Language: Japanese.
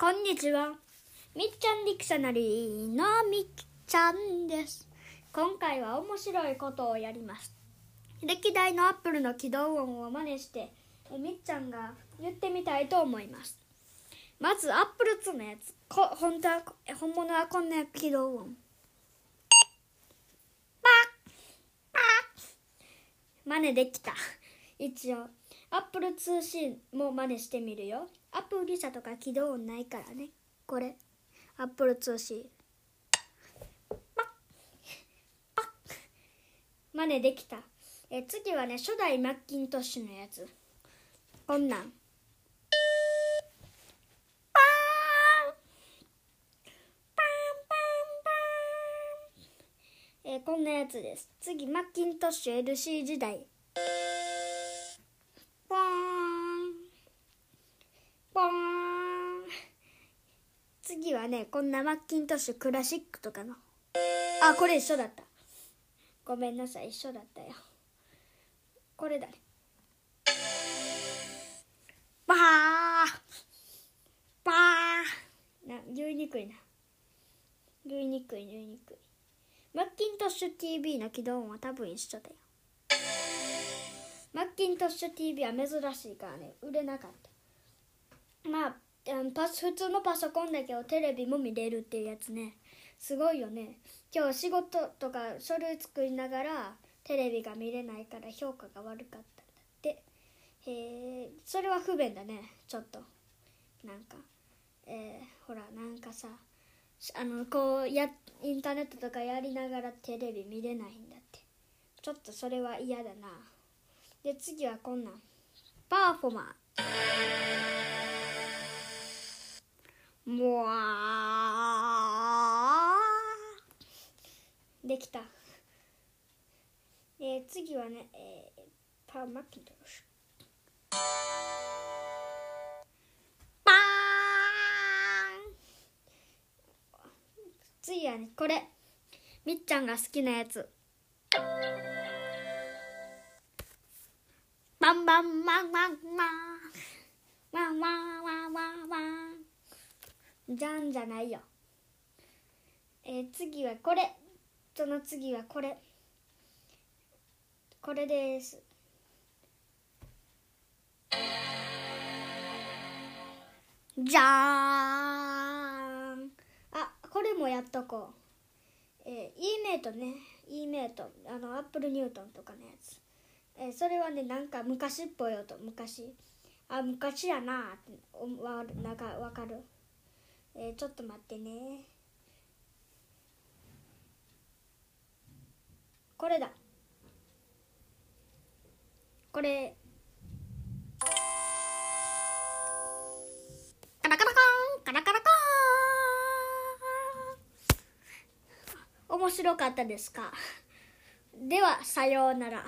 こんにちは。みっちゃんディクショナリーのみっちゃんです。今回は面白いことをやります。歴代のアップルの起動音を真似して、えみっちゃんが言ってみたいと思います。まず、アップル2のやつ。こ本当はえ本物はこんな起動音。パッパッ真似できた。一応。アップル通信も真似してみるよ。アプリ社とか起動音ないからね。これ。アップル通信。パッパッ真似できた。え次はね、初代マッキントッシュのやつ。こんなん。パーンパンパンパンえーこんなやつです。次、マッキントッシュ LC 時代。次はねこんなマッキントッシュクラシックとかの。あこれ一緒だった。ごめんなさい一緒だったよ。これだね。バー。バー。な言いにくいな。言いにくい言いにくい。マッキントッシュ TV の起動音は多分一緒だよ。マッキントッシュ TV は珍しいからね売れなかった。まあパス普通のパソコンだけどテレビも見れるっていうやつね。すごいよね。今日仕事とか書類作りながらテレビが見れないから評価が悪かったんだって。へえそれは不便だね。ちょっと。なんかえーほらなんかさあのこうやインターネットとかやりながらテレビ見れないんだって。ちょっとそれは嫌だな。で次はこんなん。パーフォマー。もわーできた。えー次はね、えーパーマッキントッシパーン。次はねこれ。みっちゃんが好きなやつ。バンバンバンバンバン。じゃんじゃないよ。えー次はこれ。その次はこれ。これです。じゃーん。あこれもやっとこう。えー、E メイトね。E メイト。あのアップルニュートンとかのやつ。えーそれはねなんか昔っぽい音。昔。あ昔やなって。わなんかわかる、えーちょっと待ってね。これだ。これ。カラカラコーンカラカラコーン。面白かったですか？ではさようなら。